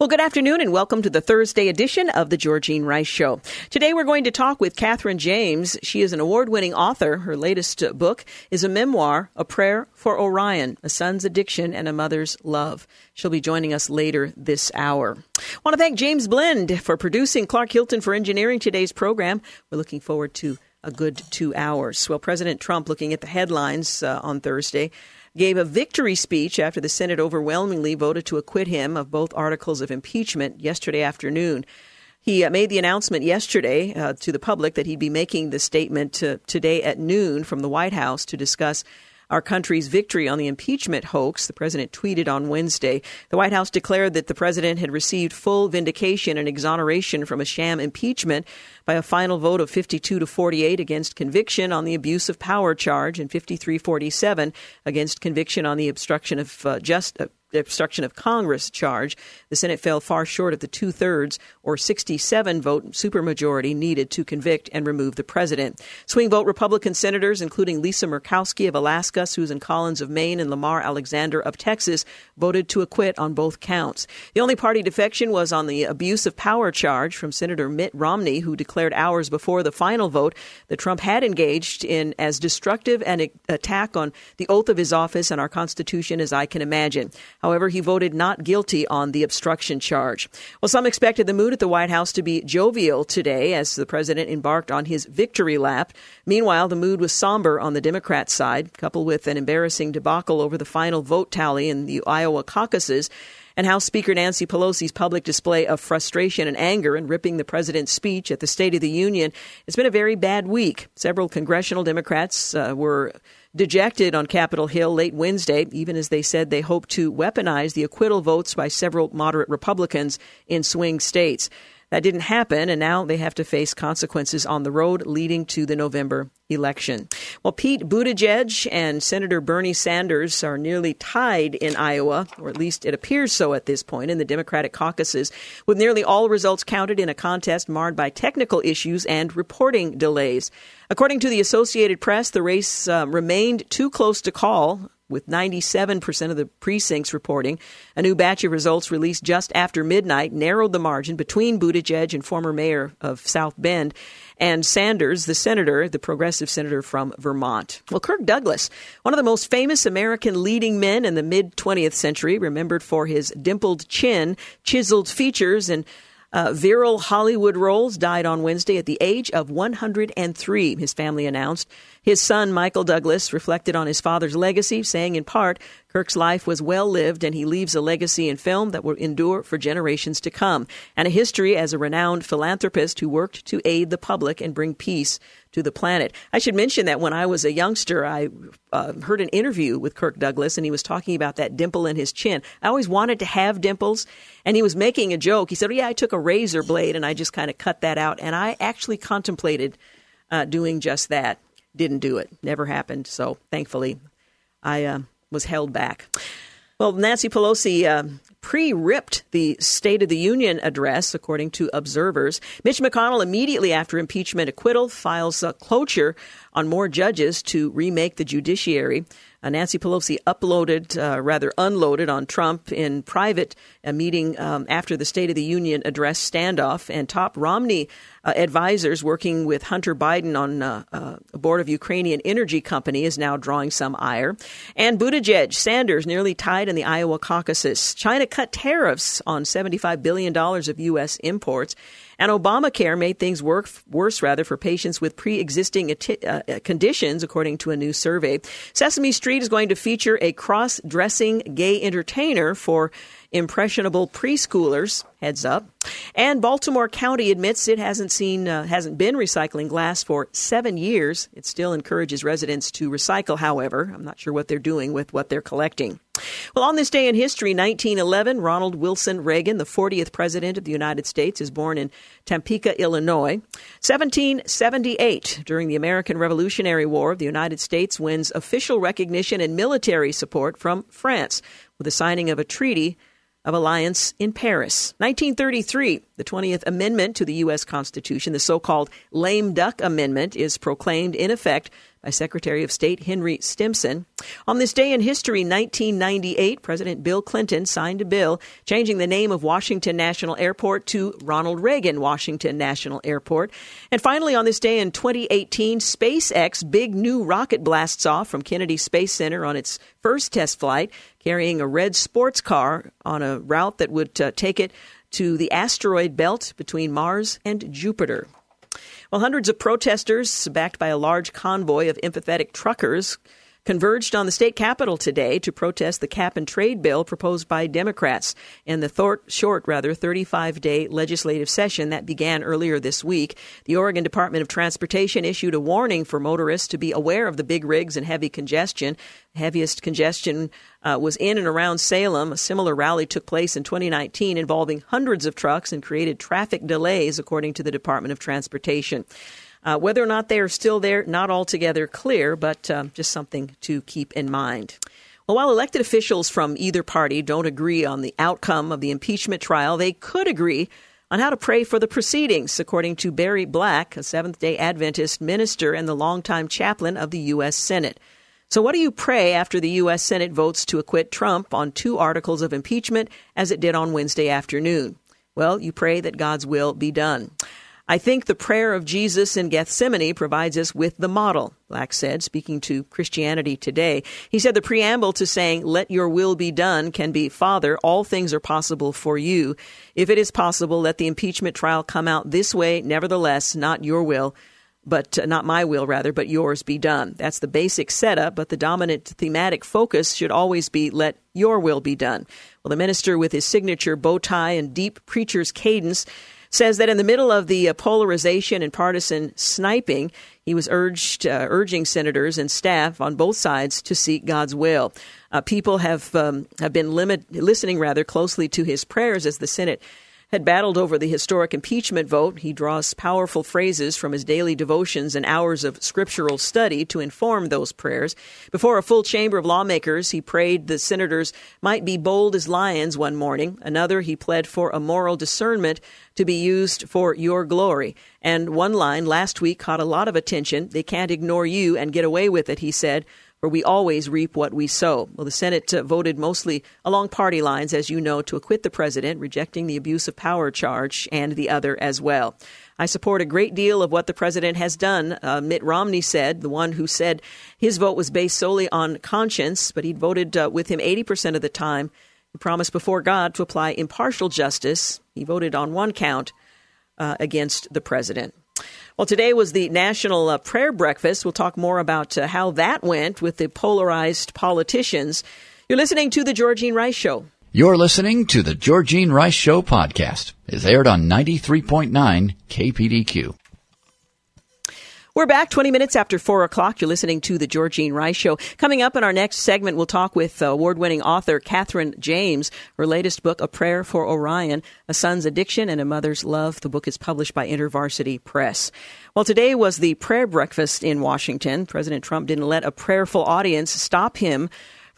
Well, good afternoon and welcome to the Thursday edition of the Georgene Rice Show. Today we're going to talk with Katherine James. She is an award winning author. Her latest book is a memoir, A Prayer for Orion, A Son's Addiction and a Mother's Love. She'll be joining us later this hour. I want to thank James Blend for producing, Clark Hilton for engineering today's program. We're looking forward to a good two hours. Well, President Trump, looking at the headlines uh, on Thursday, gave a victory speech after the Senate overwhelmingly voted to acquit him of both articles of impeachment yesterday afternoon. He uh, made the announcement yesterday uh, to the public that he'd be making the statement to, today at noon from the White House to discuss our country's victory on the impeachment hoax, the president tweeted on Wednesday. The White House declared that the president had received full vindication and exoneration from a sham impeachment by a final vote of 52 to 48 against conviction on the abuse of power charge and 53 47 against conviction on the obstruction of uh, uh, obstruction of Congress charge. The Senate fell far short of the two thirds or 67 vote supermajority needed to convict and remove the president. Swing vote Republican senators, including Lisa Murkowski of Alaska, Susan Collins of Maine, and Lamar Alexander of Texas, voted to acquit on both counts. The only party defection was on the abuse of power charge from Senator Mitt Romney, who declared hours before the final vote that Trump had engaged in as destructive an attack on the oath of his office and our Constitution as I can imagine. However, he voted not guilty on the obstruction charge. Well, some expected the mood at the White House to be jovial today as the president embarked on his victory lap. Meanwhile, the mood was somber on the Democrat side, coupled with an embarrassing debacle over the final vote tally in the Iowa caucuses and House Speaker Nancy Pelosi's public display of frustration and anger in ripping the president's speech at the State of the Union. It's been a very bad week. Several congressional Democrats uh, were dejected on Capitol Hill late Wednesday, even as they said they hope to weaponize the acquittal votes by several moderate Republicans in swing states. That didn't happen, and now they have to face consequences on the road leading to the November election. Well, Pete Buttigieg and Senator Bernie Sanders are nearly tied in Iowa, or at least it appears so at this point in the Democratic caucuses, with nearly all results counted in a contest marred by technical issues and reporting delays. According to the Associated Press, the race uh, remained too close to call with 97% of the precincts reporting. A new batch of results released just after midnight narrowed the margin between Buttigieg and former mayor of South Bend and Sanders, the senator, the progressive senator from Vermont. Well, Kirk Douglas, one of the most famous American leading men in the mid 20th century, remembered for his dimpled chin, chiseled features, and uh, virile Hollywood roles, died on Wednesday at the age of 103, his family announced. His son, Michael Douglas, reflected on his father's legacy, saying in part, Kirk's life was well lived and he leaves a legacy in film that will endure for generations to come, and a history as a renowned philanthropist who worked to aid the public and bring peace to the planet. I should mention that when I was a youngster, I uh, heard an interview with Kirk Douglas, and he was talking about that dimple in his chin. I always wanted to have dimples, and he was making a joke. He said, oh, "Yeah, I took a razor blade and I just kind of cut that out." And I actually contemplated uh, doing just that didn't do it. Never happened. So thankfully, I uh, was held back. Well, Nancy Pelosi uh, pre ripped the State of the Union address, according to observers. Mitch McConnell, immediately after impeachment acquittal, files a cloture on more judges to remake the judiciary. Uh, Nancy Pelosi uploaded, uh, rather unloaded on Trump in private, a meeting um, after the State of the Union address standoff, and top Romney uh, advisors working with Hunter Biden on uh, uh, a board of Ukrainian energy company is now drawing some ire. And Buttigieg, Sanders nearly tied in the Iowa caucuses. China cut tariffs on $75 billion of U.S. imports. And Obamacare made things work, worse, rather, for patients with pre existing uh, conditions, according to a new survey. Sesame Street is going to feature a cross dressing gay entertainer for impressionable preschoolers. Heads up. And Baltimore County admits it hasn't seen uh, hasn't been recycling glass for seven years. It still encourages residents to recycle. However, I'm not sure what they're doing with what they're collecting. Well, on this day in history, 1911, Ronald Wilson Reagan, the 40th President of the United States, is born in Topeka, Illinois. 1778, during the American Revolutionary War, the United States wins official recognition and military support from France with the signing of a treaty of alliance in Paris. 1933, the 20th Amendment to the U.S. Constitution, the so called Lame Duck Amendment, is proclaimed in effect by Secretary of State Henry Stimson. On this day in history, 1998, President Bill Clinton signed a bill changing the name of Washington National Airport to Ronald Reagan Washington National Airport. And finally, on this day in 2018, SpaceX big new rocket blasts off from Kennedy Space Center on its first test flight, carrying a red sports car on a route that would uh, take it to the asteroid belt between Mars and Jupiter. Well, hundreds of protesters, backed by a large convoy of empathetic truckers, converged on the state capitol today to protest the cap and trade bill proposed by Democrats in the short, rather, 35 day legislative session that began earlier this week. The Oregon Department of Transportation issued a warning for motorists to be aware of the big rigs and heavy congestion. Heaviest congestion uh, was in and around Salem. A similar rally took place in 2019 involving hundreds of trucks and created traffic delays, according to the Department of Transportation. Uh, whether or not they are still there, not altogether clear, but um, just something to keep in mind. Well, while elected officials from either party don't agree on the outcome of the impeachment trial, they could agree on how to pray for the proceedings, according to Barry Black, a Seventh day Adventist minister and the longtime chaplain of the U.S. Senate. So, what do you pray after the U.S. Senate votes to acquit Trump on two articles of impeachment, as it did on Wednesday afternoon? Well, you pray that God's will be done. I think the prayer of Jesus in Gethsemane provides us with the model, Black said, speaking to Christianity Today. He said the preamble to saying, Let your will be done can be, Father, all things are possible for you. If it is possible, let the impeachment trial come out this way, nevertheless, not your will but uh, not my will rather, but yours be done. That's the basic setup, but the dominant thematic focus should always be let your will be done. Well, the minister with his signature bow tie and deep preacher's cadence says that in the middle of the uh, polarization and partisan sniping, he was urged, uh, urging senators and staff on both sides to seek God's will. Uh, people have um, have been limit, listening rather closely to his prayers as the Senate had battled over the historic impeachment vote. He draws powerful phrases from his daily devotions and hours of scriptural study to inform those prayers. Before a full chamber of lawmakers, he prayed the senators might be bold as lions one morning. Another, he pled for a moral discernment to be used for your glory. And one line last week caught a lot of attention. They can't ignore you and get away with it, he said for we always reap what we sow. Well, the Senate uh, voted mostly along party lines, as you know, to acquit the president, rejecting the abuse of power charge and the other as well. I support a great deal of what the president has done, uh, Mitt Romney said, the one who said his vote was based solely on conscience, but he'd voted uh, with him 80% of the time. He promised before God to apply impartial justice. He voted on one count uh, against the president. Well, today was the National uh, Prayer Breakfast. We'll talk more about uh, how that went with the polarized politicians. You're listening to The Georgene Rice Show. You're listening to The Georgene Rice Show podcast. It's aired on 93.9 KPDQ. We're back 20 minutes after 4 o'clock. You're listening to The Georgene Rice Show. Coming up in our next segment, we'll talk with uh, award winning author Katherine James. Her latest book, A Prayer for Orion A Son's Addiction and a Mother's Love. The book is published by InterVarsity Press. Well, today was the prayer breakfast in Washington. President Trump didn't let a prayerful audience stop him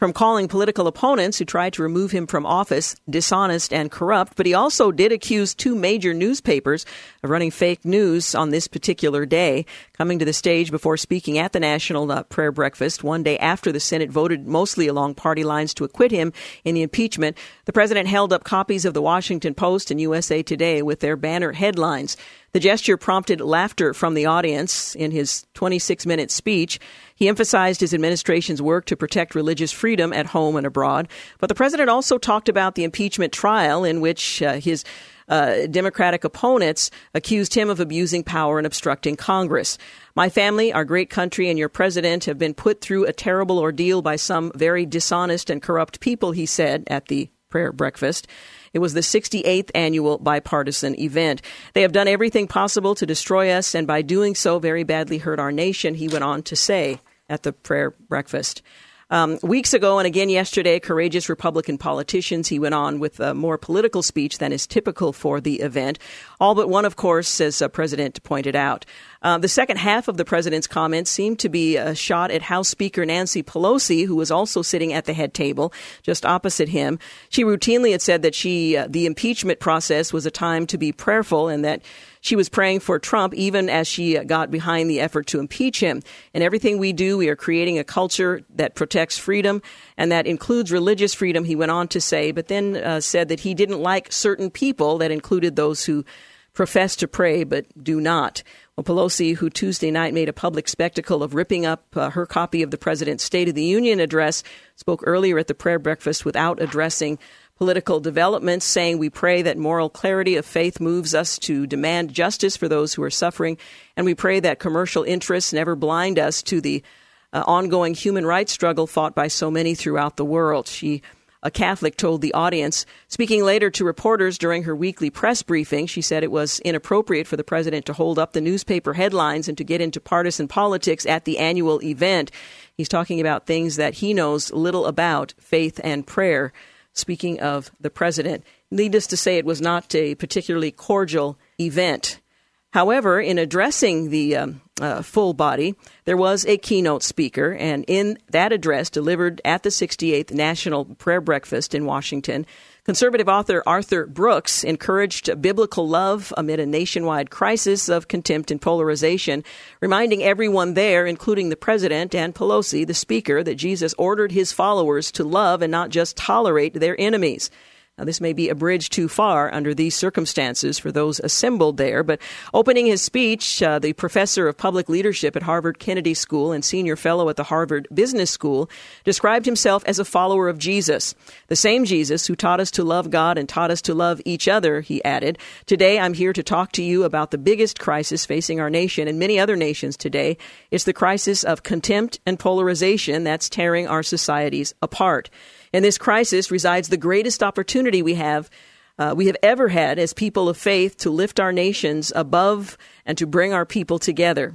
from calling political opponents who tried to remove him from office dishonest and corrupt, but he also did accuse two major newspapers of running fake news on this particular day. Coming to the stage before speaking at the National uh, Prayer Breakfast one day after the Senate voted mostly along party lines to acquit him in the impeachment, the president held up copies of the Washington Post and USA Today with their banner headlines. The gesture prompted laughter from the audience. In his 26 minute speech, he emphasized his administration's work to protect religious freedom at home and abroad. But the president also talked about the impeachment trial in which uh, his uh, Democratic opponents accused him of abusing power and obstructing Congress. My family, our great country, and your president have been put through a terrible ordeal by some very dishonest and corrupt people, he said at the prayer breakfast. It was the 68th annual bipartisan event. They have done everything possible to destroy us, and by doing so, very badly hurt our nation, he went on to say at the prayer breakfast. Um, weeks ago and again yesterday, courageous Republican politicians, he went on with a more political speech than is typical for the event. All but one, of course, as the President pointed out. Uh, the second half of the president's comments seemed to be a shot at House Speaker Nancy Pelosi, who was also sitting at the head table just opposite him. She routinely had said that she, uh, the impeachment process was a time to be prayerful and that she was praying for Trump even as she got behind the effort to impeach him. In everything we do, we are creating a culture that protects freedom and that includes religious freedom, he went on to say, but then uh, said that he didn't like certain people, that included those who profess to pray but do not. Well, Pelosi, who Tuesday night made a public spectacle of ripping up uh, her copy of the President's State of the Union address, spoke earlier at the prayer breakfast without addressing political developments, saying, We pray that moral clarity of faith moves us to demand justice for those who are suffering, and we pray that commercial interests never blind us to the uh, ongoing human rights struggle fought by so many throughout the world. She a Catholic told the audience. Speaking later to reporters during her weekly press briefing, she said it was inappropriate for the president to hold up the newspaper headlines and to get into partisan politics at the annual event. He's talking about things that he knows little about, faith and prayer. Speaking of the president, needless to say, it was not a particularly cordial event. However, in addressing the um, uh, full body, there was a keynote speaker, and in that address delivered at the 68th National Prayer Breakfast in Washington, conservative author Arthur Brooks encouraged biblical love amid a nationwide crisis of contempt and polarization, reminding everyone there, including the president and Pelosi, the speaker, that Jesus ordered his followers to love and not just tolerate their enemies. Now, this may be a bridge too far under these circumstances for those assembled there, but opening his speech, uh, the professor of public leadership at Harvard Kennedy School and senior fellow at the Harvard Business School described himself as a follower of Jesus. The same Jesus who taught us to love God and taught us to love each other, he added. Today, I'm here to talk to you about the biggest crisis facing our nation and many other nations today. It's the crisis of contempt and polarization that's tearing our societies apart. In this crisis resides the greatest opportunity we have uh, we have ever had as people of faith to lift our nations above and to bring our people together.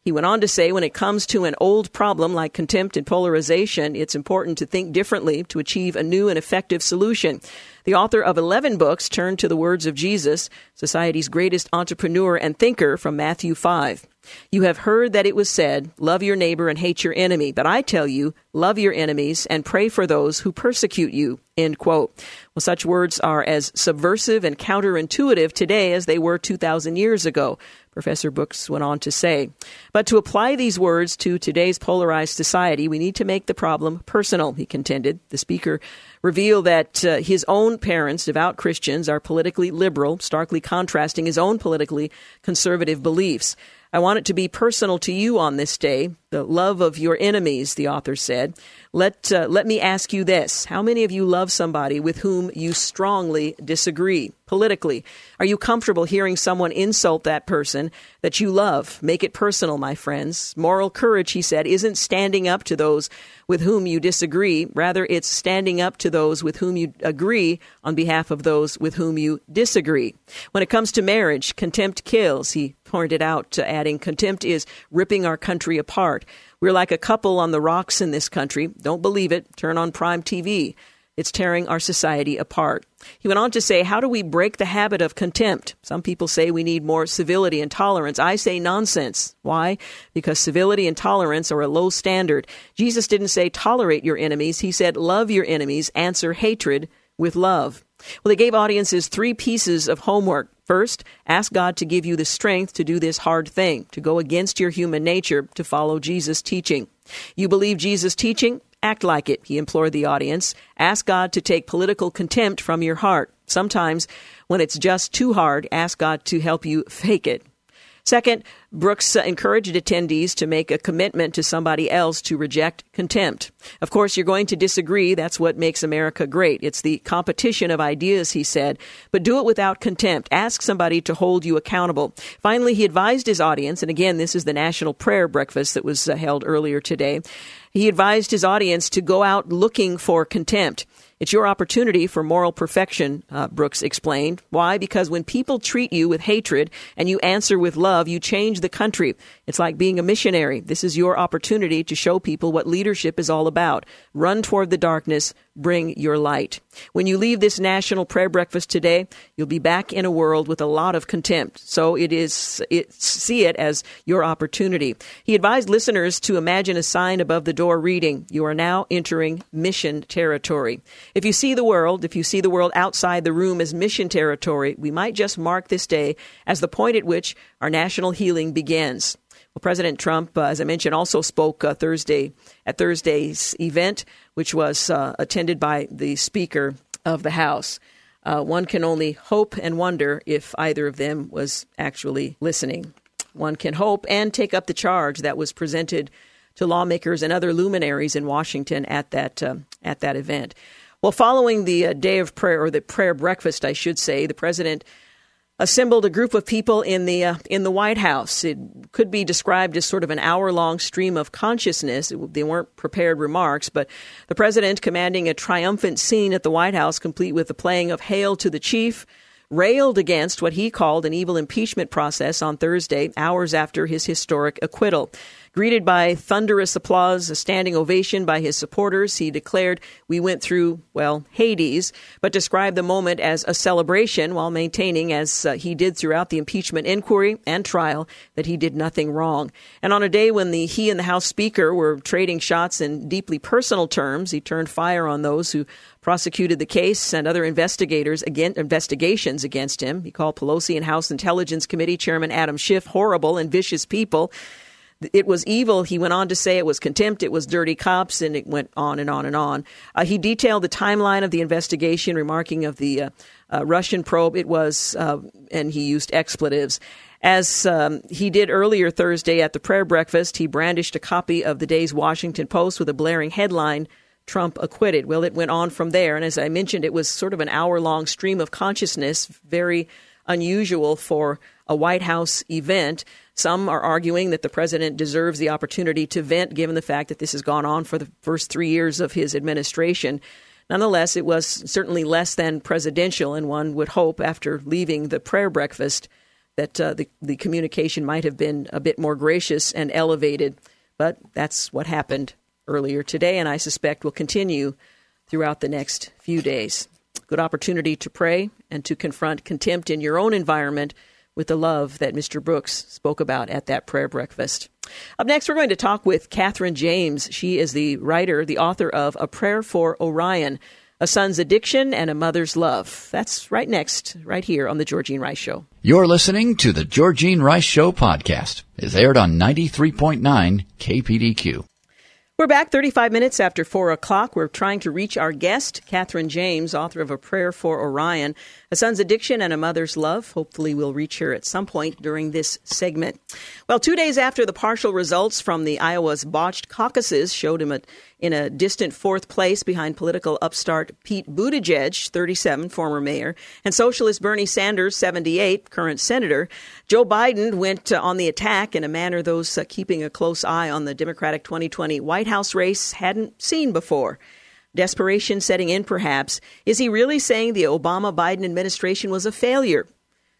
He went on to say when it comes to an old problem like contempt and polarization, it's important to think differently to achieve a new and effective solution. The author of 11 books turned to the words of Jesus, society's greatest entrepreneur and thinker, from Matthew 5. You have heard that it was said, Love your neighbor and hate your enemy. But I tell you, love your enemies and pray for those who persecute you. End quote. Well, such words are as subversive and counterintuitive today as they were 2,000 years ago, Professor Brooks went on to say. But to apply these words to today's polarized society, we need to make the problem personal, he contended. The speaker revealed that uh, his own parents, devout Christians, are politically liberal, starkly contrasting his own politically conservative beliefs. I want it to be personal to you on this day, the love of your enemies, the author said. Let, uh, let me ask you this. How many of you love somebody with whom you strongly disagree politically? Are you comfortable hearing someone insult that person that you love? Make it personal, my friends. Moral courage, he said, isn't standing up to those with whom you disagree. Rather, it's standing up to those with whom you agree on behalf of those with whom you disagree. When it comes to marriage, contempt kills. He pointed out, uh, adding, contempt is ripping our country apart. We're like a couple on the rocks in this country. Don't believe it? Turn on Prime TV. It's tearing our society apart. He went on to say, How do we break the habit of contempt? Some people say we need more civility and tolerance. I say nonsense. Why? Because civility and tolerance are a low standard. Jesus didn't say tolerate your enemies, he said love your enemies, answer hatred with love. Well, they gave audiences three pieces of homework. First, ask God to give you the strength to do this hard thing, to go against your human nature, to follow Jesus' teaching. You believe Jesus' teaching? Act like it, he implored the audience. Ask God to take political contempt from your heart. Sometimes, when it's just too hard, ask God to help you fake it. Second, Brooks encouraged attendees to make a commitment to somebody else to reject contempt. Of course, you're going to disagree. That's what makes America great. It's the competition of ideas, he said, but do it without contempt. Ask somebody to hold you accountable. Finally, he advised his audience, and again, this is the National Prayer Breakfast that was uh, held earlier today. He advised his audience to go out looking for contempt. It's your opportunity for moral perfection, uh, Brooks explained. Why? Because when people treat you with hatred and you answer with love, you change the country. It's like being a missionary. This is your opportunity to show people what leadership is all about. Run toward the darkness, bring your light. When you leave this national prayer breakfast today, you'll be back in a world with a lot of contempt. So it is, it, see it as your opportunity. He advised listeners to imagine a sign above the door reading, You are now entering mission territory. If you see the world, if you see the world outside the room as mission territory, we might just mark this day as the point at which our national healing begins. Well, President Trump, uh, as I mentioned, also spoke uh, Thursday at Thursday's event, which was uh, attended by the Speaker of the House. Uh, one can only hope and wonder if either of them was actually listening. One can hope and take up the charge that was presented to lawmakers and other luminaries in Washington at that uh, at that event. Well, following the day of prayer or the prayer breakfast, I should say, the president assembled a group of people in the uh, in the White House. It could be described as sort of an hour-long stream of consciousness. It, they weren't prepared remarks, but the president commanding a triumphant scene at the White House, complete with the playing of "Hail to the Chief." Railed against what he called an evil impeachment process on Thursday, hours after his historic acquittal. Greeted by thunderous applause, a standing ovation by his supporters, he declared, We went through, well, Hades, but described the moment as a celebration while maintaining, as uh, he did throughout the impeachment inquiry and trial, that he did nothing wrong. And on a day when the, he and the House Speaker were trading shots in deeply personal terms, he turned fire on those who prosecuted the case and other investigators again, investigations against him. He called Pelosi and House Intelligence Committee Chairman Adam Schiff horrible and vicious people it was evil. He went on to say it was contempt, it was dirty cops, and it went on and on and on. Uh, he detailed the timeline of the investigation, remarking of the uh, uh, Russian probe. It was, uh, and he used expletives. As um, he did earlier Thursday at the prayer breakfast, he brandished a copy of the day's Washington Post with a blaring headline. Trump acquitted. Well, it went on from there. And as I mentioned, it was sort of an hour long stream of consciousness, very unusual for a White House event. Some are arguing that the president deserves the opportunity to vent given the fact that this has gone on for the first three years of his administration. Nonetheless, it was certainly less than presidential, and one would hope after leaving the prayer breakfast that uh, the, the communication might have been a bit more gracious and elevated. But that's what happened earlier today, and I suspect will continue throughout the next few days. Good opportunity to pray and to confront contempt in your own environment with the love that Mr. Brooks spoke about at that prayer breakfast. Up next, we're going to talk with Katherine James. She is the writer, the author of A Prayer for Orion, A Son's Addiction and a Mother's Love. That's right next, right here on The Georgene Rice Show. You're listening to The Georgene Rice Show podcast. It's aired on 93.9 KPDQ. We're back 35 minutes after 4 o'clock. We're trying to reach our guest, Katherine James, author of A Prayer for Orion, A Son's Addiction and a Mother's Love. Hopefully, we'll reach her at some point during this segment. Well, two days after the partial results from the Iowa's botched caucuses showed him a in a distant fourth place behind political upstart Pete Buttigieg, 37, former mayor, and socialist Bernie Sanders, 78, current senator. Joe Biden went uh, on the attack in a manner those uh, keeping a close eye on the Democratic 2020 White House race hadn't seen before. Desperation setting in, perhaps. Is he really saying the Obama Biden administration was a failure?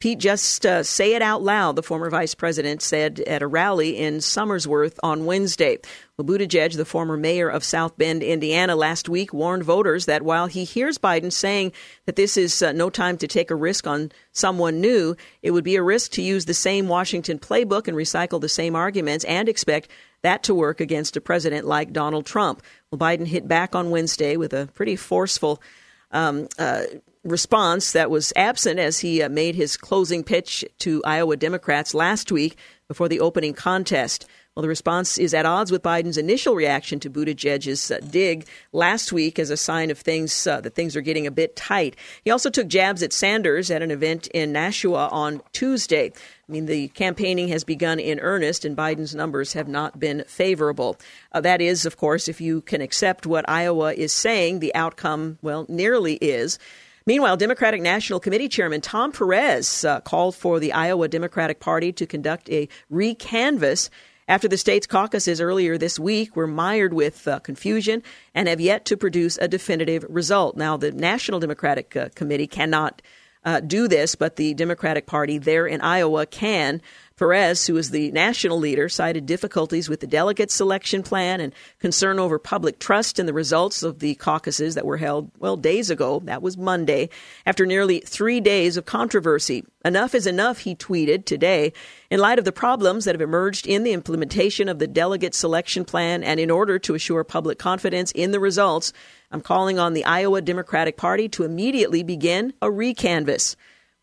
Pete, just uh, say it out loud, the former vice president said at a rally in Somersworth on Wednesday. Well, the former mayor of South Bend, Indiana, last week warned voters that while he hears Biden saying that this is uh, no time to take a risk on someone new, it would be a risk to use the same Washington playbook and recycle the same arguments and expect that to work against a president like Donald Trump. Well, Biden hit back on Wednesday with a pretty forceful um, uh, response that was absent as he uh, made his closing pitch to Iowa Democrats last week, before the opening contest. Well, the response is at odds with Biden's initial reaction to Buttigieg's uh, dig last week as a sign of things uh, that things are getting a bit tight. He also took jabs at Sanders at an event in Nashua on Tuesday. I mean, the campaigning has begun in earnest, and Biden's numbers have not been favorable. Uh, that is, of course, if you can accept what Iowa is saying, the outcome, well, nearly is. Meanwhile, Democratic National Committee Chairman Tom Perez uh, called for the Iowa Democratic Party to conduct a recanvass after the state's caucuses earlier this week were mired with uh, confusion and have yet to produce a definitive result. Now, the National Democratic uh, Committee cannot uh, do this, but the Democratic Party there in Iowa can. Perez, who is the national leader, cited difficulties with the delegate selection plan and concern over public trust in the results of the caucuses that were held, well, days ago. That was Monday, after nearly three days of controversy. Enough is enough, he tweeted today. In light of the problems that have emerged in the implementation of the delegate selection plan and in order to assure public confidence in the results, I'm calling on the Iowa Democratic Party to immediately begin a recanvass.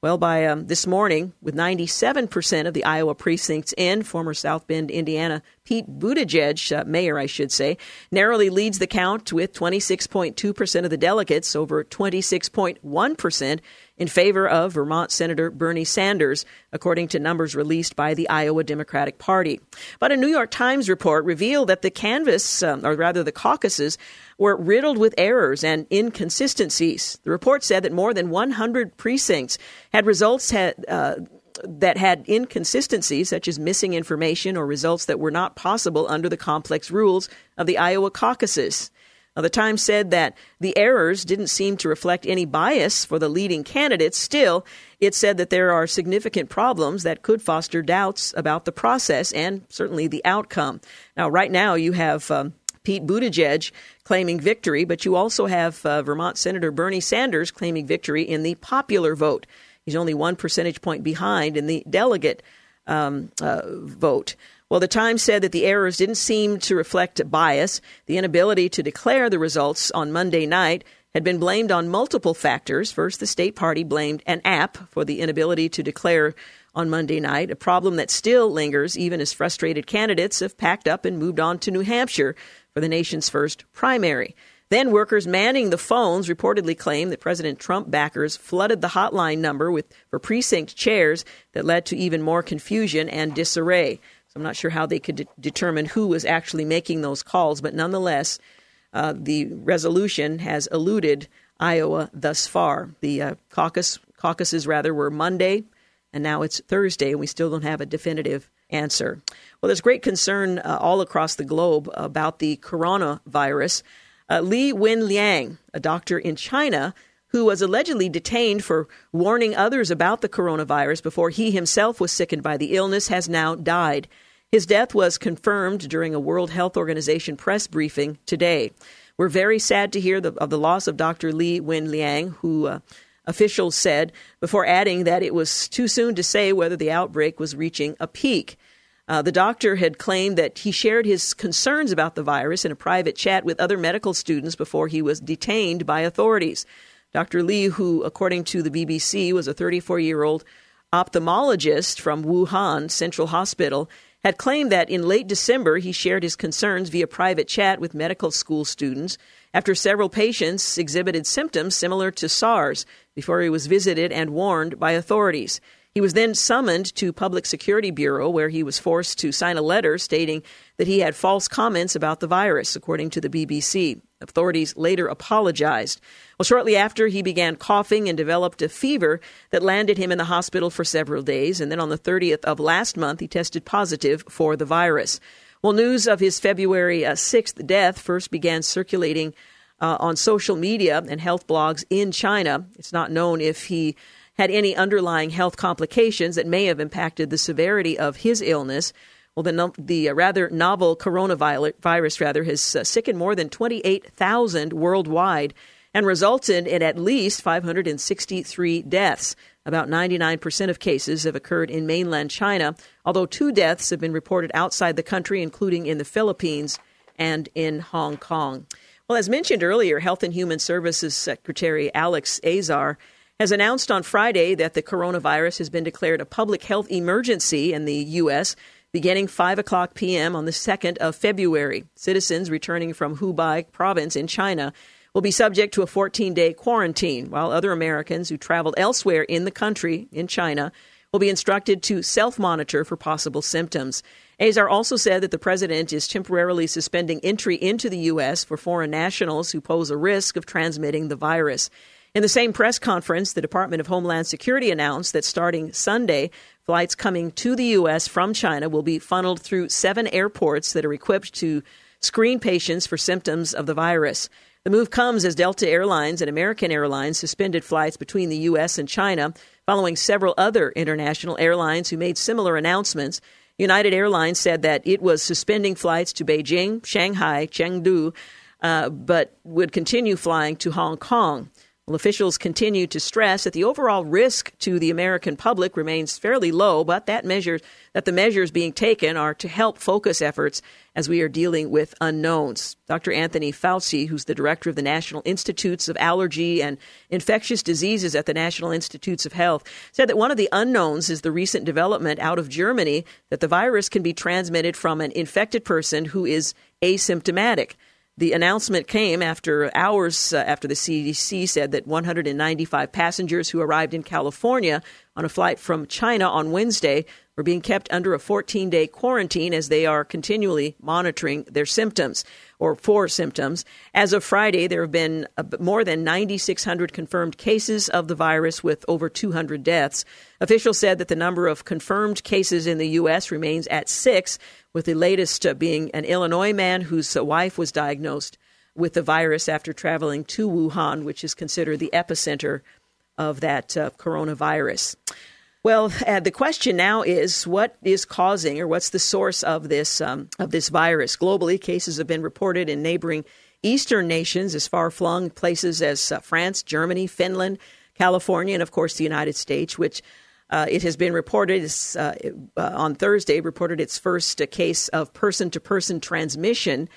Well, by um, this morning, with 97% of the Iowa precincts in, former South Bend, Indiana, Pete Buttigieg, uh, mayor, I should say, narrowly leads the count with 26.2% of the delegates over 26.1% in favor of Vermont Senator Bernie Sanders, according to numbers released by the Iowa Democratic Party. But a New York Times report revealed that the canvass, um, or rather the caucuses, were riddled with errors and inconsistencies. The report said that more than 100 precincts had results had. Uh, that had inconsistencies, such as missing information or results that were not possible under the complex rules of the Iowa caucuses. Now, the Times said that the errors didn't seem to reflect any bias for the leading candidates. Still, it said that there are significant problems that could foster doubts about the process and certainly the outcome. Now, right now, you have um, Pete Buttigieg claiming victory, but you also have uh, Vermont Senator Bernie Sanders claiming victory in the popular vote. He's only one percentage point behind in the delegate um, uh, vote. Well, the Times said that the errors didn't seem to reflect bias. The inability to declare the results on Monday night had been blamed on multiple factors. First, the state party blamed an app for the inability to declare on Monday night, a problem that still lingers even as frustrated candidates have packed up and moved on to New Hampshire for the nation's first primary. Then workers manning the phones reportedly claimed that President Trump backers flooded the hotline number with for precinct chairs that led to even more confusion and disarray. So I'm not sure how they could de- determine who was actually making those calls, but nonetheless, uh, the resolution has eluded Iowa thus far. The uh, caucus caucuses rather were Monday, and now it's Thursday, and we still don't have a definitive answer. Well, there's great concern uh, all across the globe about the coronavirus. Uh, Li Wenliang, a doctor in China, who was allegedly detained for warning others about the coronavirus before he himself was sickened by the illness, has now died. His death was confirmed during a World Health Organization press briefing today. We're very sad to hear the, of the loss of Dr. Li Wenliang, who uh, officials said, before adding that it was too soon to say whether the outbreak was reaching a peak. Uh, the doctor had claimed that he shared his concerns about the virus in a private chat with other medical students before he was detained by authorities. Dr. Li, who, according to the BBC, was a 34 year old ophthalmologist from Wuhan Central Hospital, had claimed that in late December he shared his concerns via private chat with medical school students after several patients exhibited symptoms similar to SARS before he was visited and warned by authorities. He was then summoned to Public Security Bureau, where he was forced to sign a letter stating that he had false comments about the virus, according to the BBC. Authorities later apologized. Well, shortly after, he began coughing and developed a fever that landed him in the hospital for several days. And then on the 30th of last month, he tested positive for the virus. Well, news of his February uh, 6th death first began circulating uh, on social media and health blogs in China. It's not known if he had any underlying health complications that may have impacted the severity of his illness. Well, the, the uh, rather novel coronavirus rather has uh, sickened more than 28,000 worldwide and resulted in at least 563 deaths. About 99% of cases have occurred in mainland China, although two deaths have been reported outside the country, including in the Philippines and in Hong Kong. Well, as mentioned earlier, Health and Human Services Secretary Alex Azar has announced on Friday that the coronavirus has been declared a public health emergency in the U.S. beginning 5 o'clock p.m. on the 2nd of February. Citizens returning from Hubei province in China will be subject to a 14 day quarantine, while other Americans who traveled elsewhere in the country, in China, will be instructed to self monitor for possible symptoms. Azar also said that the president is temporarily suspending entry into the U.S. for foreign nationals who pose a risk of transmitting the virus. In the same press conference, the Department of Homeland Security announced that starting Sunday, flights coming to the U.S. from China will be funneled through seven airports that are equipped to screen patients for symptoms of the virus. The move comes as Delta Airlines and American Airlines suspended flights between the U.S. and China following several other international airlines who made similar announcements. United Airlines said that it was suspending flights to Beijing, Shanghai, Chengdu, uh, but would continue flying to Hong Kong. Well, officials continue to stress that the overall risk to the American public remains fairly low, but that that the measures being taken are to help focus efforts as we are dealing with unknowns. Dr. Anthony Fauci, who's the director of the National Institutes of Allergy and Infectious Diseases at the National Institutes of Health, said that one of the unknowns is the recent development out of Germany that the virus can be transmitted from an infected person who is asymptomatic. The announcement came after hours uh, after the CDC said that 195 passengers who arrived in California on a flight from China on Wednesday were being kept under a 14 day quarantine as they are continually monitoring their symptoms or for symptoms. As of Friday, there have been more than 9,600 confirmed cases of the virus with over 200 deaths. Officials said that the number of confirmed cases in the U.S. remains at six, with the latest uh, being an Illinois man whose uh, wife was diagnosed with the virus after traveling to Wuhan, which is considered the epicenter of that uh, coronavirus. Well, uh, the question now is what is causing or what's the source of this um, of this virus? Globally, cases have been reported in neighboring eastern nations as far flung places as uh, France, Germany, Finland, California, and of course the United States, which uh, it has been reported uh, uh, on Thursday reported its first uh, case of person to person transmission.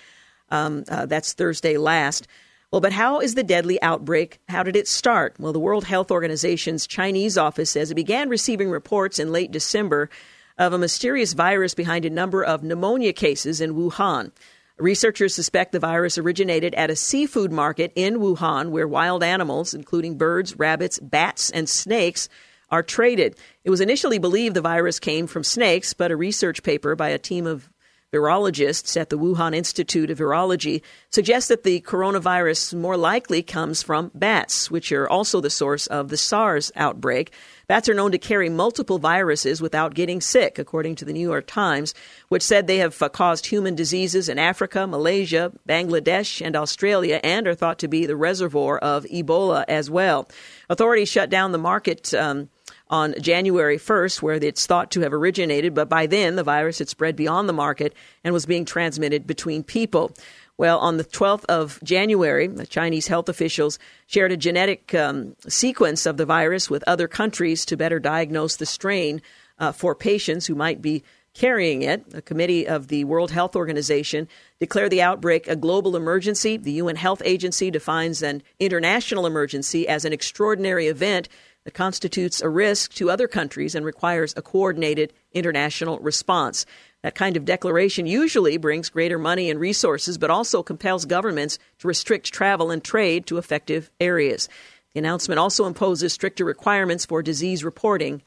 Um, that's Thursday last. Well, but how is the deadly outbreak? How did it start? Well, the World Health Organization's Chinese office says it began receiving reports in late December of a mysterious virus behind a number of pneumonia cases in Wuhan. Researchers suspect the virus originated at a seafood market in Wuhan where wild animals, including birds, rabbits, bats, and snakes, are traded. It was initially believed the virus came from snakes, but a research paper by a team of virologists at the Wuhan Institute of Virology suggest that the coronavirus more likely comes from bats, which are also the source of the SARS outbreak. Bats are known to carry multiple viruses without getting sick, according to the New York Times, which said they have uh, caused human diseases in Africa, Malaysia, Bangladesh, and Australia, and are thought to be the reservoir of Ebola as well. Authorities shut down the market. Um, on January 1st, where it's thought to have originated, but by then the virus had spread beyond the market and was being transmitted between people. Well, on the 12th of January, the Chinese health officials shared a genetic um, sequence of the virus with other countries to better diagnose the strain uh, for patients who might be carrying it. A committee of the World Health Organization declared the outbreak a global emergency. The UN Health Agency defines an international emergency as an extraordinary event that constitutes a risk to other countries and requires a coordinated international response. That kind of declaration usually brings greater money and resources, but also compels governments to restrict travel and trade to affected areas. The announcement also imposes stricter requirements for disease reporting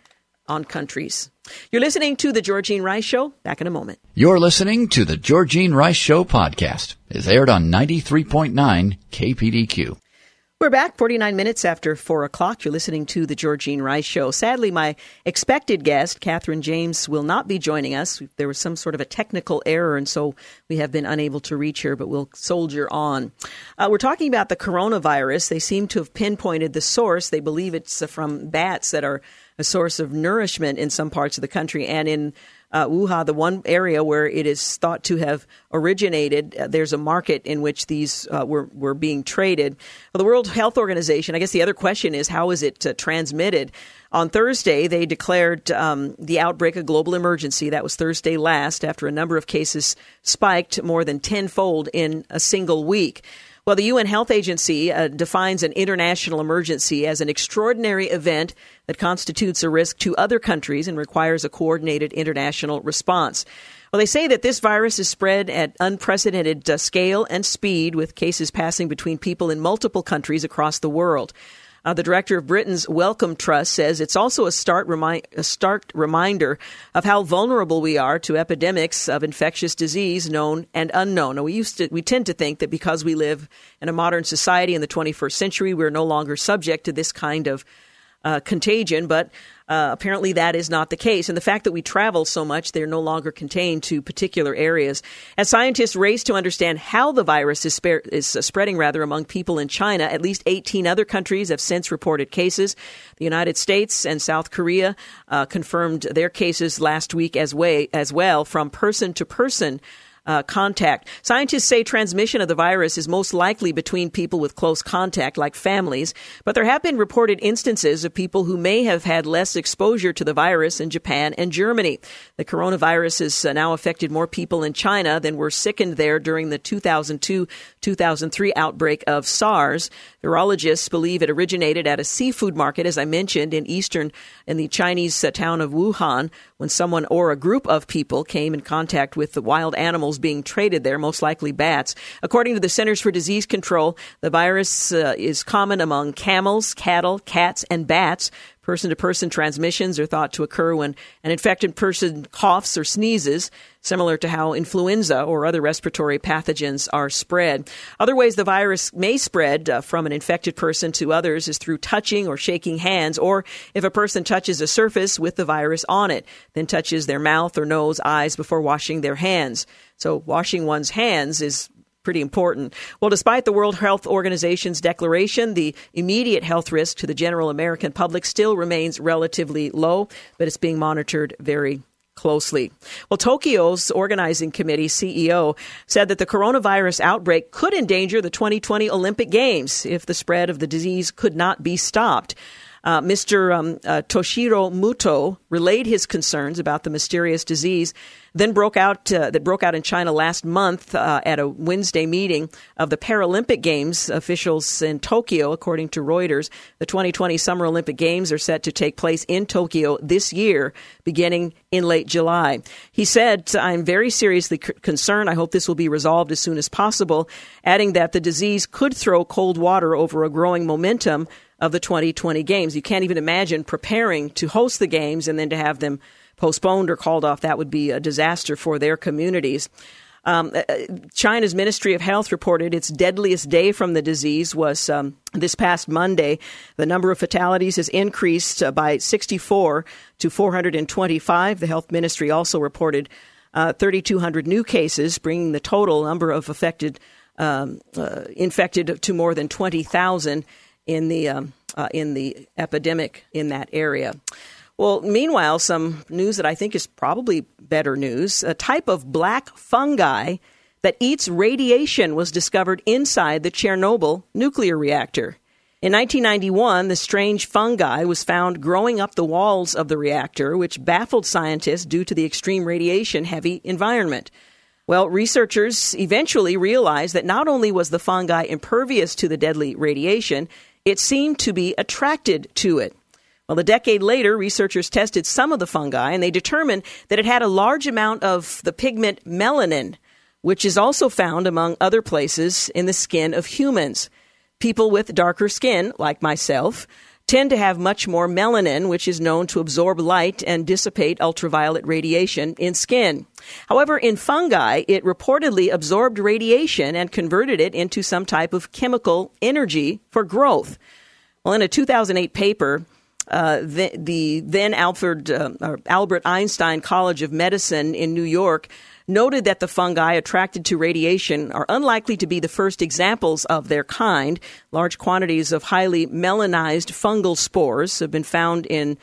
on countries. You're listening to The Georgene Rice Show. Back in a moment. You're listening to The Georgene Rice Show podcast. It's aired on 93.9 KPDQ. We're back 49 minutes after 4 o'clock. You're listening to The Georgene Rice Show. Sadly, my expected guest, Katherine James, will not be joining us. There was some sort of a technical error, and so we have been unable to reach her, but we'll soldier on. Uh, we're talking about the coronavirus. They seem to have pinpointed the source. They believe it's from bats that are a source of nourishment in some parts of the country and in uh, Wuhan, the one area where it is thought to have originated, uh, there's a market in which these uh, were, were being traded. Well, the World Health Organization, I guess the other question is how is it uh, transmitted? On Thursday, they declared um, the outbreak a global emergency. That was Thursday last after a number of cases spiked more than tenfold in a single week. Well, the UN Health Agency uh, defines an international emergency as an extraordinary event that constitutes a risk to other countries and requires a coordinated international response. Well, they say that this virus is spread at unprecedented uh, scale and speed, with cases passing between people in multiple countries across the world. Uh, the director of Britain's Wellcome Trust says it's also a, start remi- a stark reminder of how vulnerable we are to epidemics of infectious disease, known and unknown. Now, we used to, we tend to think that because we live in a modern society in the 21st century, we're no longer subject to this kind of uh, contagion, but uh, apparently, that is not the case. And the fact that we travel so much, they're no longer contained to particular areas. As scientists race to understand how the virus is, is uh, spreading, rather, among people in China, at least 18 other countries have since reported cases. The United States and South Korea uh, confirmed their cases last week as, way, as well from person to person uh, contact. Scientists say transmission of the virus is most likely between people with close contact, like families, but there have been reported instances of people who may have had less exposure to the virus in Japan and Germany. The coronavirus has uh, now affected more people in China than were sickened there during the 2002 2003 outbreak of SARS. Virologists believe it originated at a seafood market, as I mentioned, in eastern, in the Chinese uh, town of Wuhan, when someone or a group of people came in contact with the wild animals being traded there, most likely bats. According to the Centers for Disease Control, the virus uh, is common among camels, cattle, cats, and bats. Person to person transmissions are thought to occur when an infected person coughs or sneezes, similar to how influenza or other respiratory pathogens are spread. Other ways the virus may spread uh, from an infected person to others is through touching or shaking hands, or if a person touches a surface with the virus on it, then touches their mouth or nose, eyes before washing their hands. So, washing one's hands is pretty important. Well, despite the World Health Organization's declaration, the immediate health risk to the general American public still remains relatively low, but it's being monitored very closely. Well, Tokyo's organizing committee CEO said that the coronavirus outbreak could endanger the 2020 Olympic Games if the spread of the disease could not be stopped. Uh, Mr. Um, uh, Toshiro Muto relayed his concerns about the mysterious disease, then broke out uh, that broke out in China last month uh, at a Wednesday meeting of the Paralympic Games officials in Tokyo, according to Reuters. The 2020 Summer Olympic Games are set to take place in Tokyo this year, beginning in late July. He said, "I'm very seriously c- concerned. I hope this will be resolved as soon as possible," adding that the disease could throw cold water over a growing momentum of the 2020 games. You can't even imagine preparing to host the games and then to have them postponed or called off. That would be a disaster for their communities. Um, uh, China's Ministry of Health reported its deadliest day from the disease was um, this past Monday. The number of fatalities has increased uh, by 64 to 425. The health ministry also reported uh, 3,200 new cases, bringing the total number of affected um, uh, infected to more than 20,000 in the um, uh, in the epidemic in that area. Well, meanwhile, some news that I think is probably better news: a type of black fungi that eats radiation was discovered inside the Chernobyl nuclear reactor. In 1991, the strange fungi was found growing up the walls of the reactor, which baffled scientists due to the extreme radiation heavy environment. Well, researchers eventually realized that not only was the fungi impervious to the deadly radiation, it seemed to be attracted to it. Well, a decade later, researchers tested some of the fungi and they determined that it had a large amount of the pigment melanin, which is also found among other places in the skin of humans. People with darker skin, like myself, tend to have much more melanin, which is known to absorb light and dissipate ultraviolet radiation in skin. However, in fungi, it reportedly absorbed radiation and converted it into some type of chemical energy for growth. Well, in a 2008 paper, uh, the, the, then Alfred, uh, Albert Einstein College of Medicine in New York noted that the fungi attracted to radiation are unlikely to be the first examples of their kind. Large quantities of highly melanized fungal spores have been found in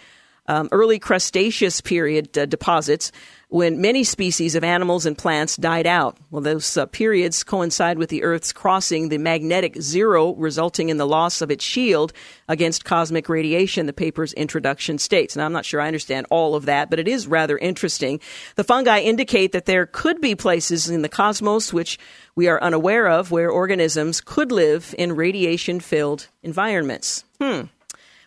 um, early Cretaceous period uh, deposits when many species of animals and plants died out. Well, those uh, periods coincide with the Earth's crossing the magnetic zero, resulting in the loss of its shield against cosmic radiation, the paper's introduction states. Now, I'm not sure I understand all of that, but it is rather interesting. The fungi indicate that there could be places in the cosmos which we are unaware of where organisms could live in radiation filled environments. Hmm.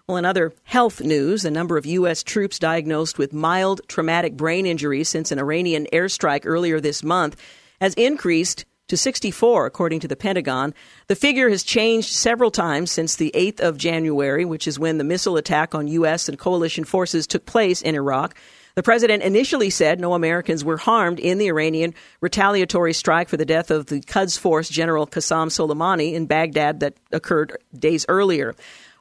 Well, in other health news, the number of U.S. troops diagnosed with mild traumatic brain injuries since an Iranian airstrike earlier this month has increased to 64, according to the Pentagon. The figure has changed several times since the 8th of January, which is when the missile attack on U.S. and coalition forces took place in Iraq. The president initially said no Americans were harmed in the Iranian retaliatory strike for the death of the Quds Force General Qasem Soleimani in Baghdad that occurred days earlier.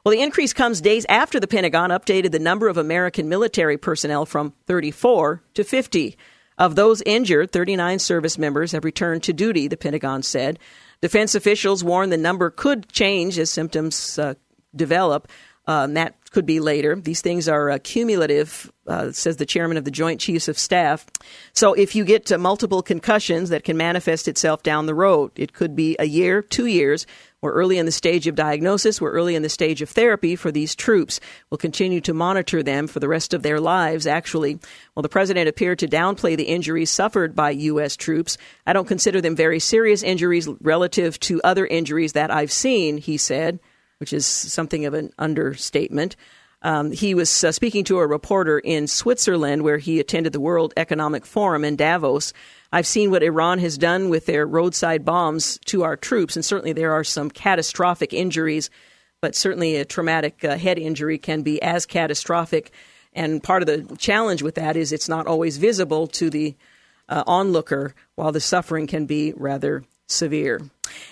Well, the increase comes days after the Pentagon updated the number of American military personnel from 34 to 50. Of those injured, 39 service members have returned to duty, the Pentagon said. Defense officials warn the number could change as symptoms uh, develop. Uh, that could be later. These things are uh, cumulative, uh, says the chairman of the Joint Chiefs of Staff. So if you get multiple concussions, that can manifest itself down the road. It could be a year, two years, we're early in the stage of diagnosis. We're early in the stage of therapy for these troops. We'll continue to monitor them for the rest of their lives, actually. Well, the president appeared to downplay the injuries suffered by U.S. troops. I don't consider them very serious injuries relative to other injuries that I've seen, he said, which is something of an understatement. Um, he was uh, speaking to a reporter in Switzerland where he attended the World Economic Forum in Davos. I've seen what Iran has done with their roadside bombs to our troops, and certainly there are some catastrophic injuries, but certainly a traumatic uh, head injury can be as catastrophic. And part of the challenge with that is it's not always visible to the uh, onlooker, while the suffering can be rather severe.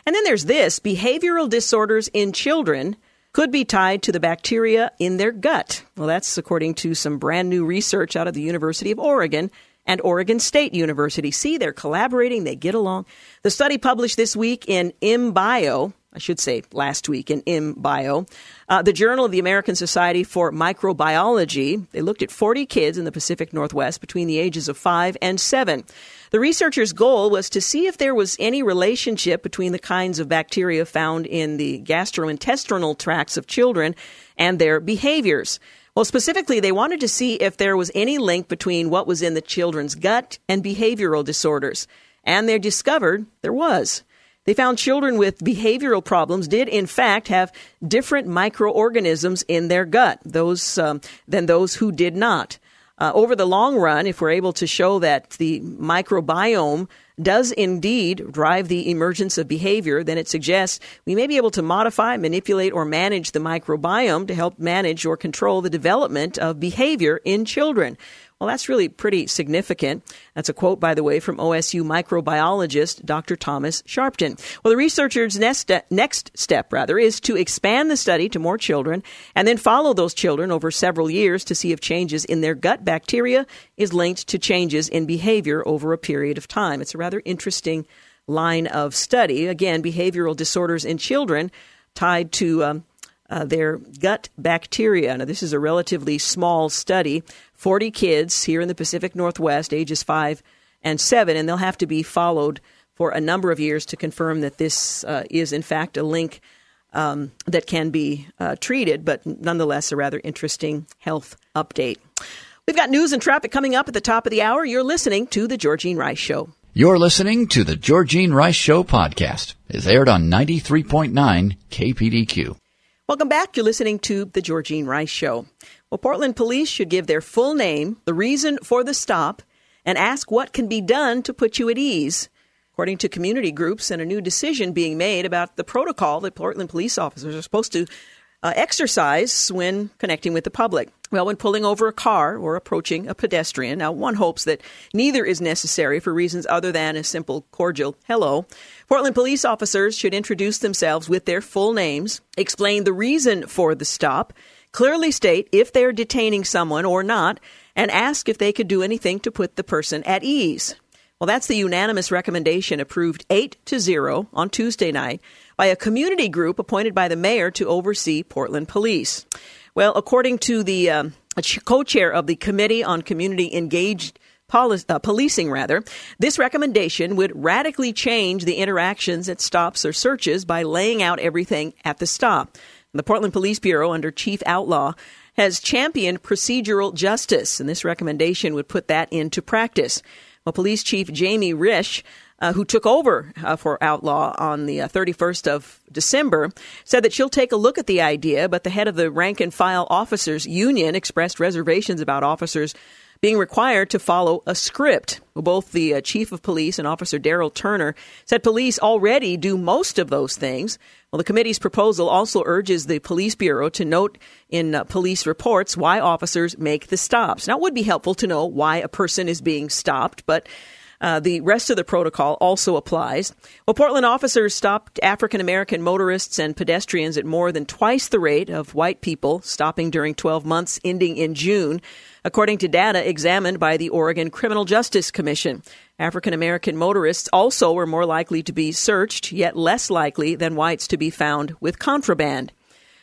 And then there's this behavioral disorders in children could be tied to the bacteria in their gut. Well, that's according to some brand new research out of the University of Oregon and Oregon State University. See, they're collaborating, they get along. The study published this week in MBio, I should say last week in MBio, uh, the Journal of the American Society for Microbiology. They looked at 40 kids in the Pacific Northwest between the ages of 5 and 7. The researchers' goal was to see if there was any relationship between the kinds of bacteria found in the gastrointestinal tracts of children and their behaviors. Well, specifically, they wanted to see if there was any link between what was in the children's gut and behavioral disorders. And they discovered there was. They found children with behavioral problems did, in fact, have different microorganisms in their gut those, um, than those who did not. Uh, over the long run, if we're able to show that the microbiome does indeed drive the emergence of behavior, then it suggests we may be able to modify, manipulate, or manage the microbiome to help manage or control the development of behavior in children. Well, that's really pretty significant. That's a quote, by the way, from OSU microbiologist Dr. Thomas Sharpton. Well, the researchers' next, next step, rather, is to expand the study to more children and then follow those children over several years to see if changes in their gut bacteria is linked to changes in behavior over a period of time. It's a rather interesting line of study. Again, behavioral disorders in children tied to um, uh, their gut bacteria. Now, this is a relatively small study 40 kids here in the Pacific Northwest, ages 5 and 7, and they'll have to be followed for a number of years to confirm that this uh, is, in fact, a link um, that can be uh, treated, but nonetheless, a rather interesting health update. We've got news and traffic coming up at the top of the hour. You're listening to The Georgene Rice Show. You're listening to The Georgene Rice Show podcast. It's aired on 93.9 KPDQ. Welcome back. You're listening to The Georgene Rice Show. Well, Portland police should give their full name, the reason for the stop, and ask what can be done to put you at ease. According to community groups, and a new decision being made about the protocol that Portland police officers are supposed to uh, exercise when connecting with the public. Well, when pulling over a car or approaching a pedestrian. Now, one hopes that neither is necessary for reasons other than a simple cordial hello. Portland police officers should introduce themselves with their full names, explain the reason for the stop, clearly state if they're detaining someone or not, and ask if they could do anything to put the person at ease. Well, that's the unanimous recommendation approved 8 to 0 on Tuesday night by a community group appointed by the mayor to oversee Portland police. Well, according to the um, co-chair of the Committee on Community Engaged Poli- uh, Policing. Rather, this recommendation would radically change the interactions at stops or searches by laying out everything at the stop. The Portland Police Bureau, under Chief Outlaw, has championed procedural justice, and this recommendation would put that into practice. Well, Police Chief Jami Resch uh, who took over uh, for Outlaw on the uh, 31st of December, said that she'll take a look at the idea, but the head of the rank and file officers union expressed reservations about officers being required to follow a script. both the uh, chief of police and Officer Daryl Turner said police already do most of those things. Well, the committee's proposal also urges the police bureau to note in uh, police reports why officers make the stops. Now, it would be helpful to know why a person is being stopped, but uh, the rest of the protocol also applies. Well, Portland officers stopped African American motorists and pedestrians at more than twice the rate of white people, stopping during 12 months ending in June, according to data examined by the Oregon Criminal Justice Commission. African American motorists also were more likely to be searched, yet less likely than whites to be found with contraband.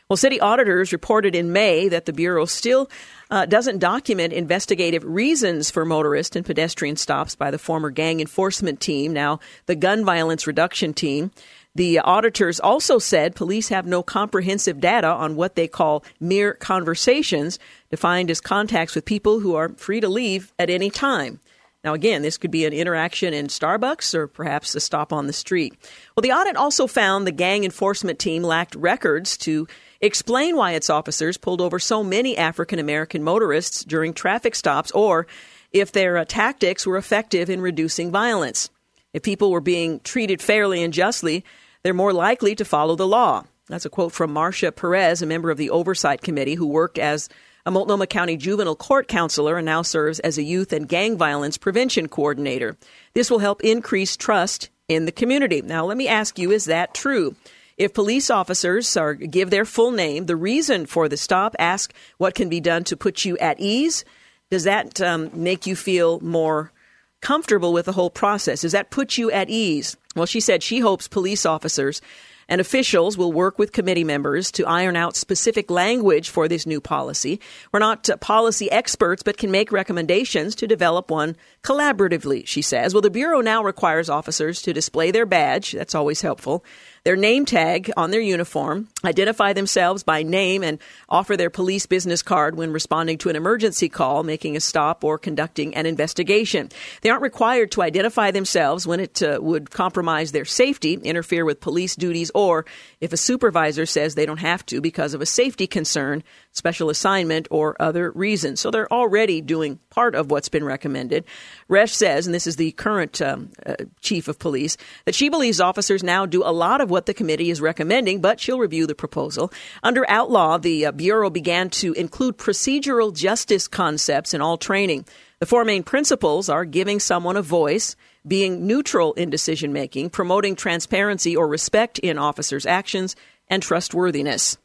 Well, city auditors reported in May that the Bureau still uh, doesn't document investigative reasons for motorist and pedestrian stops by the former gang enforcement team, now the gun violence reduction team. The auditors also said police have no comprehensive data on what they call mere conversations, defined as contacts with people who are free to leave at any time. Now, again, this could be an interaction in Starbucks or perhaps a stop on the street. Well, the audit also found the gang enforcement team lacked records to explain why its officers pulled over so many African American motorists during traffic stops or if their uh, tactics were effective in reducing violence. If people were being treated fairly and justly, they're more likely to follow the law. That's a quote from Marcia Perez, a member of the Oversight Committee who worked as a Multnomah County juvenile court counselor and now serves as a youth and gang violence prevention coordinator. This will help increase trust in the community. Now, let me ask you, is that true? If police officers are, give their full name, the reason for the stop, ask what can be done to put you at ease, does that um, make you feel more comfortable with the whole process? Does that put you at ease? Well, she said she hopes police officers and officials will work with committee members to iron out specific language for this new policy. We're not uh, policy experts, but can make recommendations to develop one collaboratively, she says. Well, the Bureau now requires officers to display their badge. That's always helpful their name tag on their uniform, identify themselves by name, and offer their police business card when responding to an emergency call, making a stop, or conducting an investigation. They aren't required to identify themselves when it uh, would compromise their safety, interfere with police duties, or if a supervisor says they don't have to because of a safety concern, special assignment, or other reasons. So they're already doing part of what's been recommended. Resch says, and this is the current um, uh, chief of police, that she believes officers now do a lot of what the committee is recommending, but she'll review the proposal. Under outlaw, the uh, Bureau began to include procedural justice concepts in all training. The four main principles are giving someone a voice, being neutral in decision making, promoting transparency or respect in officers' actions, and trustworthiness.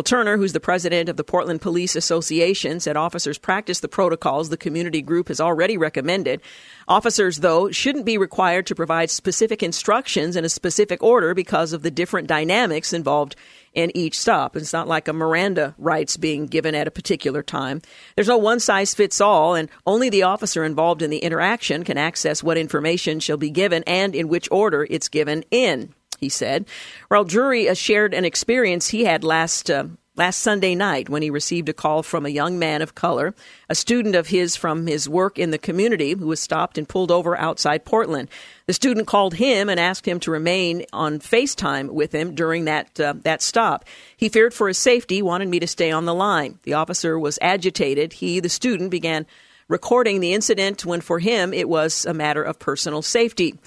Well, Turner, who's the president of the Portland Police Association, said officers practice the protocols the community group has already recommended. Officers, though, shouldn't be required to provide specific instructions in a specific order because of the different dynamics involved in each stop. It's not like a Miranda rights being given at a particular time. There's no one size fits all, and only the officer involved in the interaction can access what information shall be given and in which order it's given in he said. Raul Drury shared an experience he had last uh, last Sunday night when he received a call from a young man of color, a student of his from his work in the community who was stopped and pulled over outside Portland. The student called him and asked him to remain on FaceTime with him during that uh, that stop. He feared for his safety, wanted me to stay on the line. The officer was agitated. He, the student, began recording the incident when for him it was a matter of personal safety.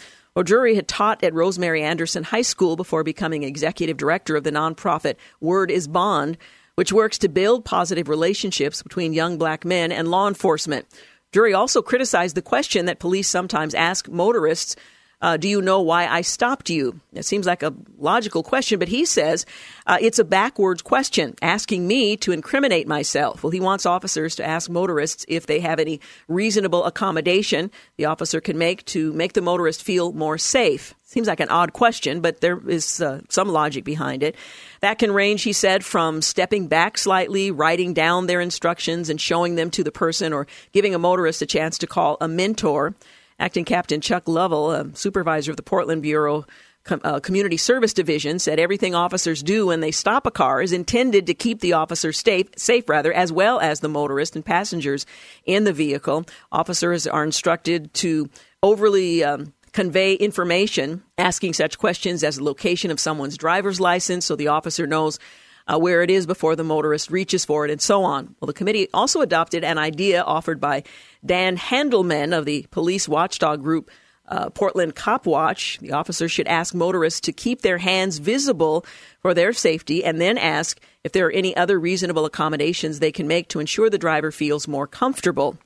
Drury had taught at Rosemary Anderson High School before becoming executive director of the nonprofit Word is Bond, which works to build positive relationships between young black men and law enforcement. Drury also criticized the question that police sometimes ask motorists uh, Do you know why I stopped you? It seems like a logical question, but he says uh, it's a backwards question, asking me to incriminate myself. Well, he wants officers to ask motorists if they have any reasonable accommodation the officer can make to make the motorist feel more safe. Seems like an odd question, but there is uh, some logic behind it. That can range, he said, from stepping back slightly, writing down their instructions and showing them to the person, or giving a motorist a chance to call a mentor. Acting Captain Chuck Lovell, supervisor of the Portland Bureau Com- uh, Community Service Division, said everything officers do when they stop a car is intended to keep the officer safe, safe rather, as well as the motorist and passengers in the vehicle. Officers are instructed to overly um, convey information, asking such questions as the location of someone's driver's license so the officer knows uh, where it is before the motorist reaches for it, and so on. Well, the committee also adopted an idea offered by Dan Handelman of the police watchdog group uh, Portland Cop Watch. The officers should ask motorists to keep their hands visible for their safety and then ask if there are any other reasonable accommodations they can make to ensure the driver feels more comfortable.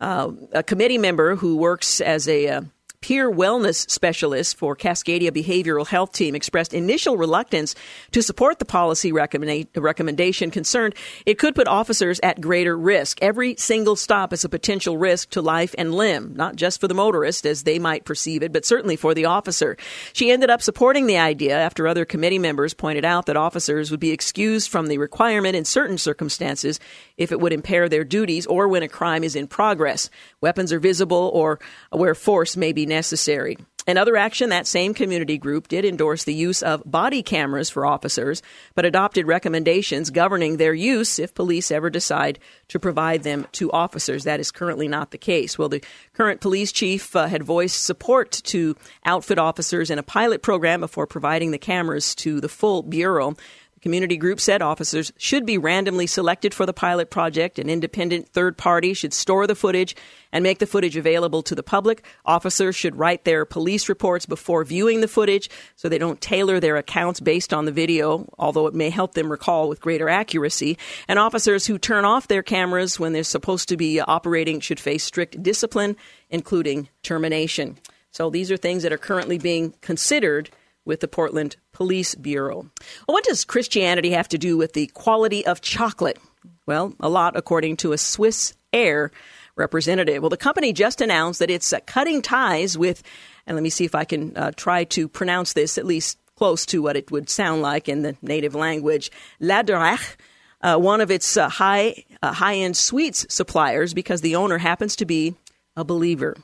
Uh, a committee member who works as a uh, peer wellness specialist for Cascadia Behavioral Health Team expressed initial reluctance to support the policy recommenda- recommendation, concerned it could put officers at greater risk. Every single stop is a potential risk to life and limb, not just for the motorist as they might perceive it, but certainly for the officer. She ended up supporting the idea after other committee members pointed out that officers would be excused from the requirement in certain circumstances if it would impair their duties or when a crime is in progress. Weapons are visible or where force may be necessary. In other action, that same community group did endorse the use of body cameras for officers, but adopted recommendations governing their use if police ever decide to provide them to officers. That is currently not the case. Well, the current police chief uh, had voiced support to outfit officers in a pilot program before providing the cameras to the full Bureau. Community group said officers should be randomly selected for the pilot project. An independent third party should store the footage and make the footage available to the public. Officers should write their police reports before viewing the footage so they don't tailor their accounts based on the video, although it may help them recall with greater accuracy. And officers who turn off their cameras when they're supposed to be operating should face strict discipline, including termination. So these are things that are currently being considered with the Portland Police Bureau. Well, what does Christianity have to do with the quality of chocolate? Well, a lot, according to a Swiss Air representative. Well, the company just announced that it's uh, cutting ties with, and let me see if I can uh, try to pronounce this at least close to what it would sound like in the native language, Laderach. Uh, one of its uh, high uh, high end sweets suppliers because the owner happens to be a believer.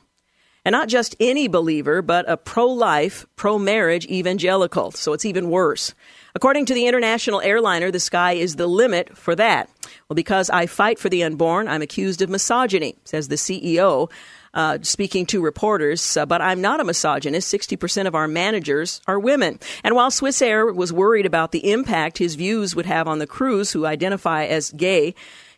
And not just any believer, but a pro life, pro marriage evangelical. So it's even worse. According to the international airliner, the sky is the limit for that. Well, because I fight for the unborn, I'm accused of misogyny, says the CEO. Uh, speaking to reporters, uh, but I'm not a misogynist. 60% of our managers are women. And while Swiss Air was worried about the impact his views would have on the crews who identify as gay,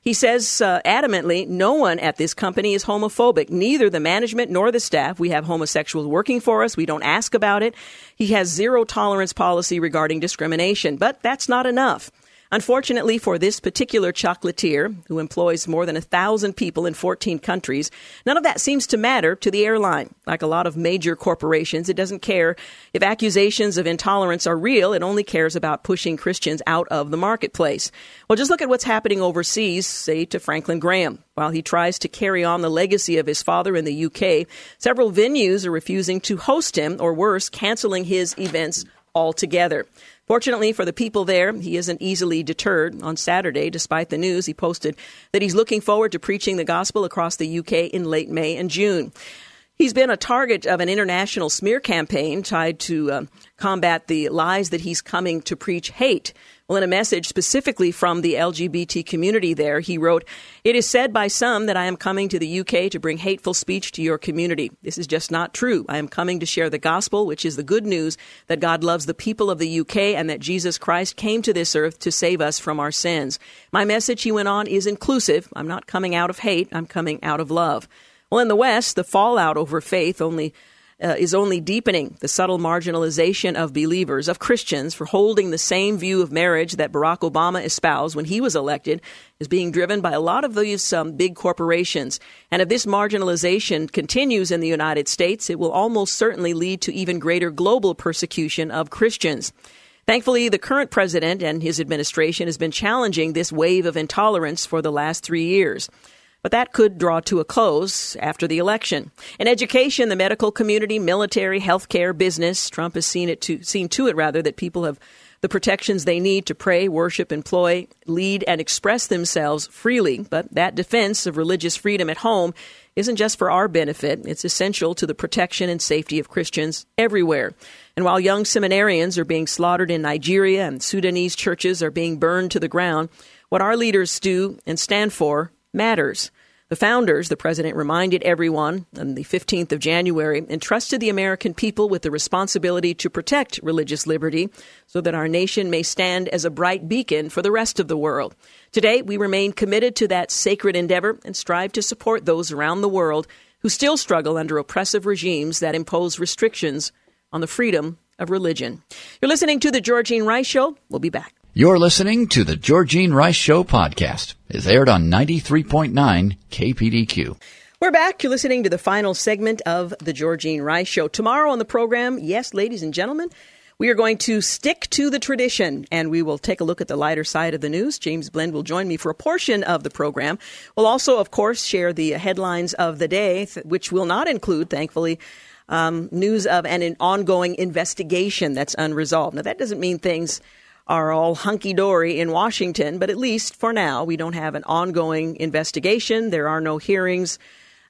he says uh, adamantly, no one at this company is homophobic, neither the management nor the staff. We have homosexuals working for us. We don't ask about it. He has zero tolerance policy regarding discrimination, but that's not enough. Unfortunately for this particular chocolatier, who employs more than a thousand people in 14 countries, none of that seems to matter to the airline. Like a lot of major corporations, it doesn't care if accusations of intolerance are real. It only cares about pushing Christians out of the marketplace. Well, just look at what's happening overseas, say to Franklin Graham. While he tries to carry on the legacy of his father in the UK, several venues are refusing to host him, or worse, canceling his events altogether. Fortunately for the people there, he isn't easily deterred. On Saturday, despite the news, he posted that he's looking forward to preaching the gospel across the UK in late May and June. He's been a target of an international smear campaign tied to uh, combat the lies that he's coming to preach hate. Well, in a message specifically from the LGBT community there, he wrote, It is said by some that I am coming to the UK to bring hateful speech to your community. This is just not true. I am coming to share the gospel, which is the good news that God loves the people of the UK and that Jesus Christ came to this earth to save us from our sins. My message, he went on, is inclusive. I'm not coming out of hate. I'm coming out of love. Well, in the West, the fallout over faith only uh, is only deepening the subtle marginalization of believers, of Christians, for holding the same view of marriage that Barack Obama espoused when he was elected, is being driven by a lot of these um, big corporations. And if this marginalization continues in the United States, it will almost certainly lead to even greater global persecution of Christians. Thankfully, the current president and his administration has been challenging this wave of intolerance for the last three years but that could draw to a close after the election. In education, the medical community, military, healthcare, business, Trump has seen it to seen to it rather that people have the protections they need to pray, worship, employ, lead, and express themselves freely. But that defense of religious freedom at home isn't just for our benefit, it's essential to the protection and safety of Christians everywhere. And while young seminarians are being slaughtered in Nigeria and Sudanese churches are being burned to the ground, what our leaders do and stand for matters. The founders, the president reminded everyone on the 15th of January, entrusted the American people with the responsibility to protect religious liberty so that our nation may stand as a bright beacon for the rest of the world. Today, we remain committed to that sacred endeavor and strive to support those around the world who still struggle under oppressive regimes that impose restrictions on the freedom of religion. You're listening to The Georgene Rice Show. We'll be back. You're listening to the Georgene Rice Show podcast. It's aired on 93.9 KPDQ. We're back. You're listening to the final segment of the Georgene Rice Show. Tomorrow on the program, yes, ladies and gentlemen, we are going to stick to the tradition and we will take a look at the lighter side of the news. James Blend will join me for a portion of the program. We'll also, of course, share the headlines of the day, which will not include, thankfully, um, news of an ongoing investigation that's unresolved. Now, that doesn't mean things are all hunky dory in Washington, but at least for now, we don't have an ongoing investigation. There are no hearings.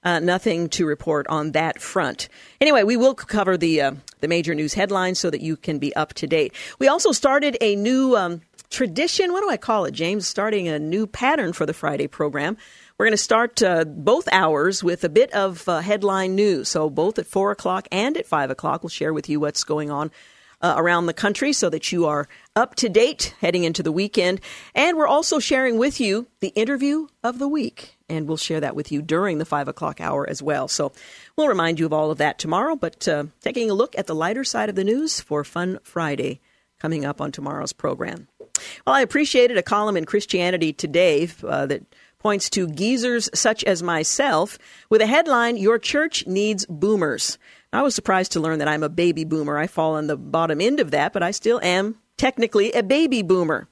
Uh, nothing to report on that front. Anyway, we will cover the uh, the major news headlines so that you can be up to date. We also started a new um, tradition. What do I call it, James? Starting a new pattern for the Friday program. We're going to start uh, both hours with a bit of uh, headline news. So both at four o'clock and at five o'clock, we'll share with you what's going on uh, around the country so that you are up to date heading into the weekend. And we're also sharing with you the interview of the week. And we'll share that with you during the five o'clock hour as well. So we'll remind you of all of that tomorrow. But uh, taking a look at the lighter side of the news for Fun Friday coming up on tomorrow's program. Well, I appreciated a column in Christianity Today uh, that points to geezers such as myself with a headline Your Church Needs Boomers. I was surprised to learn that I'm a baby boomer. I fall on the bottom end of that, but I still am technically a baby boomer.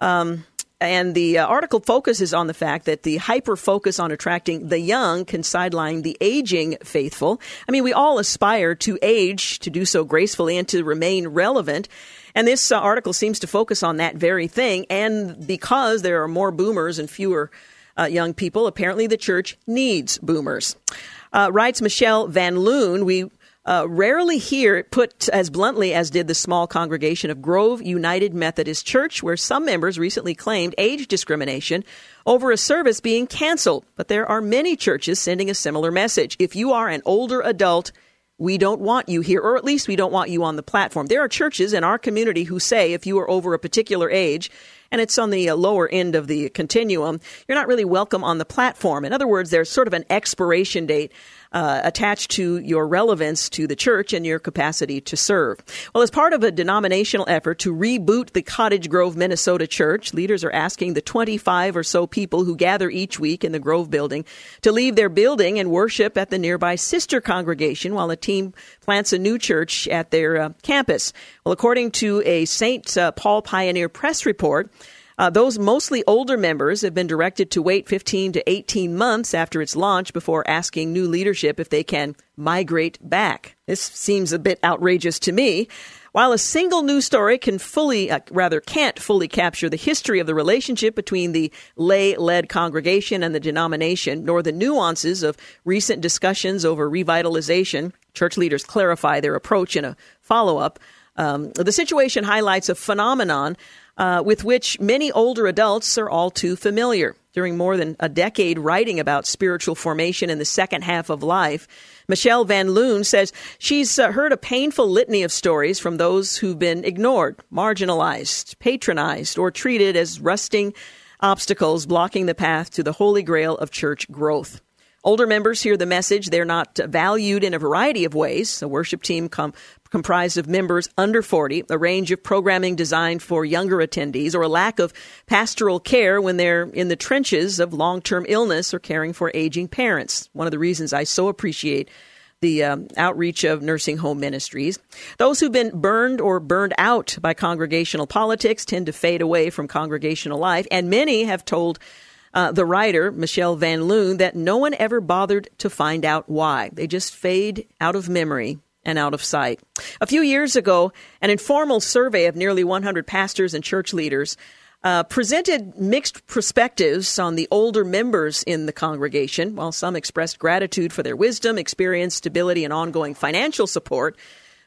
Um, and the uh, article focuses on the fact that the hyper focus on attracting the young can sideline the aging faithful. I mean, we all aspire to age, to do so gracefully, and to remain relevant. And this uh, article seems to focus on that very thing. And because there are more boomers and fewer uh, young people, apparently the church needs boomers. Uh, writes Michelle Van Loon, we uh, rarely hear it put as bluntly as did the small congregation of Grove United Methodist Church, where some members recently claimed age discrimination over a service being canceled. But there are many churches sending a similar message. If you are an older adult, we don't want you here, or at least we don't want you on the platform. There are churches in our community who say if you are over a particular age and it's on the lower end of the continuum, you're not really welcome on the platform. In other words, there's sort of an expiration date uh, attached to your relevance to the church and your capacity to serve. Well, as part of a denominational effort to reboot the Cottage Grove, Minnesota church, leaders are asking the 25 or so people who gather each week in the Grove building to leave their building and worship at the nearby sister congregation while a team plants a new church at their uh, campus. Well, according to a St. Uh, Paul Pioneer Press report, uh, those mostly older members have been directed to wait 15 to 18 months after its launch before asking new leadership if they can migrate back. This seems a bit outrageous to me. While a single news story can fully, uh, rather can't fully capture the history of the relationship between the lay led congregation and the denomination, nor the nuances of recent discussions over revitalization, church leaders clarify their approach in a follow up. Um, the situation highlights a phenomenon uh, with which many older adults are all too familiar. During more than a decade writing about spiritual formation in the second half of life, Michelle Van Loon says she's uh, heard a painful litany of stories from those who've been ignored, marginalized, patronized, or treated as rusting obstacles blocking the path to the holy grail of church growth. Older members hear the message they're not valued in a variety of ways. The worship team com- comprised of members under 40, a range of programming designed for younger attendees, or a lack of pastoral care when they're in the trenches of long term illness or caring for aging parents. One of the reasons I so appreciate the um, outreach of nursing home ministries. Those who've been burned or burned out by congregational politics tend to fade away from congregational life, and many have told uh, the writer, Michelle Van Loon, that no one ever bothered to find out why. They just fade out of memory and out of sight. A few years ago, an informal survey of nearly 100 pastors and church leaders uh, presented mixed perspectives on the older members in the congregation. While some expressed gratitude for their wisdom, experience, stability, and ongoing financial support,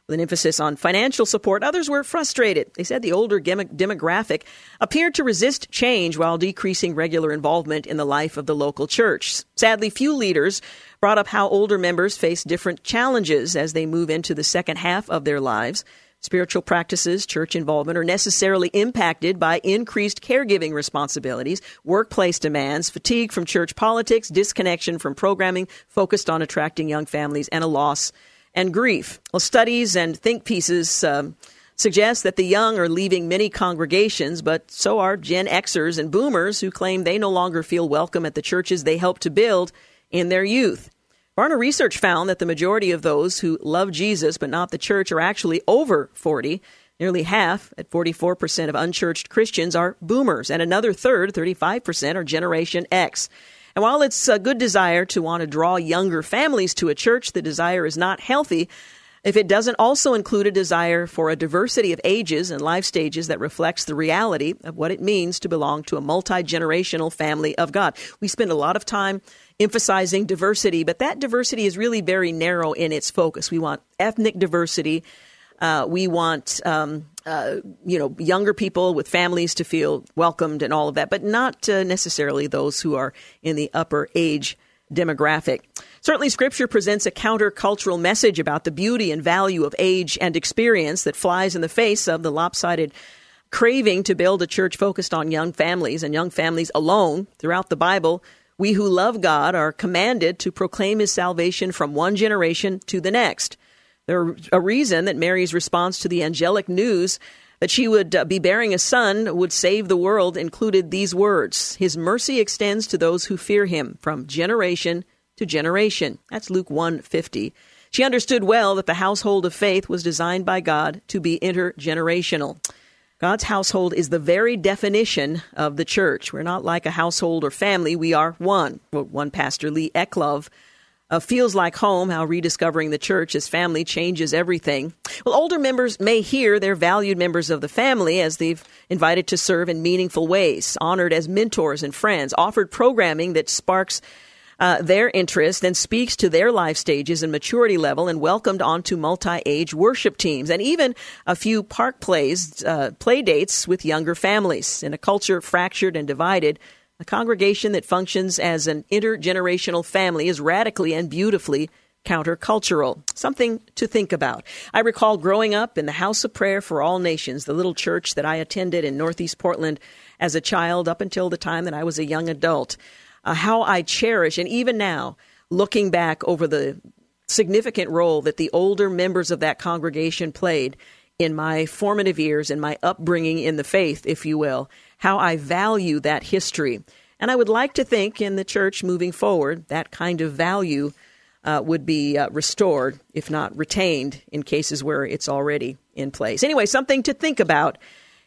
with an emphasis on financial support, others were frustrated. They said the older demographic appeared to resist change while decreasing regular involvement in the life of the local church. Sadly, few leaders brought up how older members face different challenges as they move into the second half of their lives. Spiritual practices, church involvement are necessarily impacted by increased caregiving responsibilities, workplace demands, fatigue from church politics, disconnection from programming focused on attracting young families, and a loss and grief. Well, studies and think pieces um, suggest that the young are leaving many congregations, but so are Gen Xers and Boomers who claim they no longer feel welcome at the churches they helped to build in their youth. Barna research found that the majority of those who love Jesus but not the church are actually over 40. Nearly half, at 44% of unchurched Christians, are boomers, and another third, 35%, are Generation X. And while it's a good desire to want to draw younger families to a church, the desire is not healthy if it doesn't also include a desire for a diversity of ages and life stages that reflects the reality of what it means to belong to a multi generational family of God. We spend a lot of time emphasizing diversity, but that diversity is really very narrow in its focus. We want ethnic diversity. Uh, we want um, uh, you know younger people with families to feel welcomed and all of that, but not uh, necessarily those who are in the upper age demographic. Certainly, Scripture presents a countercultural message about the beauty and value of age and experience that flies in the face of the lopsided craving to build a church focused on young families and young families alone. Throughout the Bible, we who love God are commanded to proclaim his salvation from one generation to the next. There's a reason that Mary's response to the angelic news that she would uh, be bearing a son would save the world included these words His mercy extends to those who fear him from generation to generation. That's Luke 150. She understood well that the household of faith was designed by God to be intergenerational. God's household is the very definition of the church. We're not like a household or family, we are one. One pastor, Lee Eclov, uh, feels like home, how rediscovering the church as family changes everything. Well, older members may hear they're valued members of the family as they've invited to serve in meaningful ways, honored as mentors and friends, offered programming that sparks uh, their interest and speaks to their life stages and maturity level and welcomed onto multi-age worship teams and even a few park plays, uh, play dates with younger families. In a culture fractured and divided, a congregation that functions as an intergenerational family is radically and beautifully countercultural. Something to think about. I recall growing up in the House of Prayer for All Nations, the little church that I attended in Northeast Portland as a child up until the time that I was a young adult uh, how I cherish, and even now, looking back over the significant role that the older members of that congregation played in my formative years and my upbringing in the faith, if you will, how I value that history. And I would like to think in the church moving forward, that kind of value uh, would be uh, restored, if not retained, in cases where it's already in place. Anyway, something to think about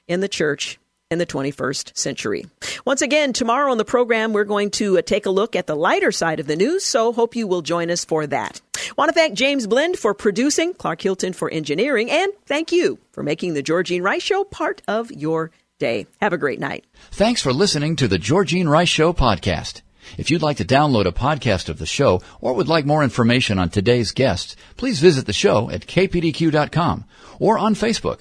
in the church in the 21st century. Once again, tomorrow on the program, we're going to uh, take a look at the lighter side of the news, so hope you will join us for that. Want to thank James Blend for producing, Clark Hilton for engineering, and thank you for making the Georgene Rice Show part of your day. Have a great night. Thanks for listening to the Georgene Rice Show podcast. If you'd like to download a podcast of the show or would like more information on today's guests, please visit the show at kpdq.com or on Facebook.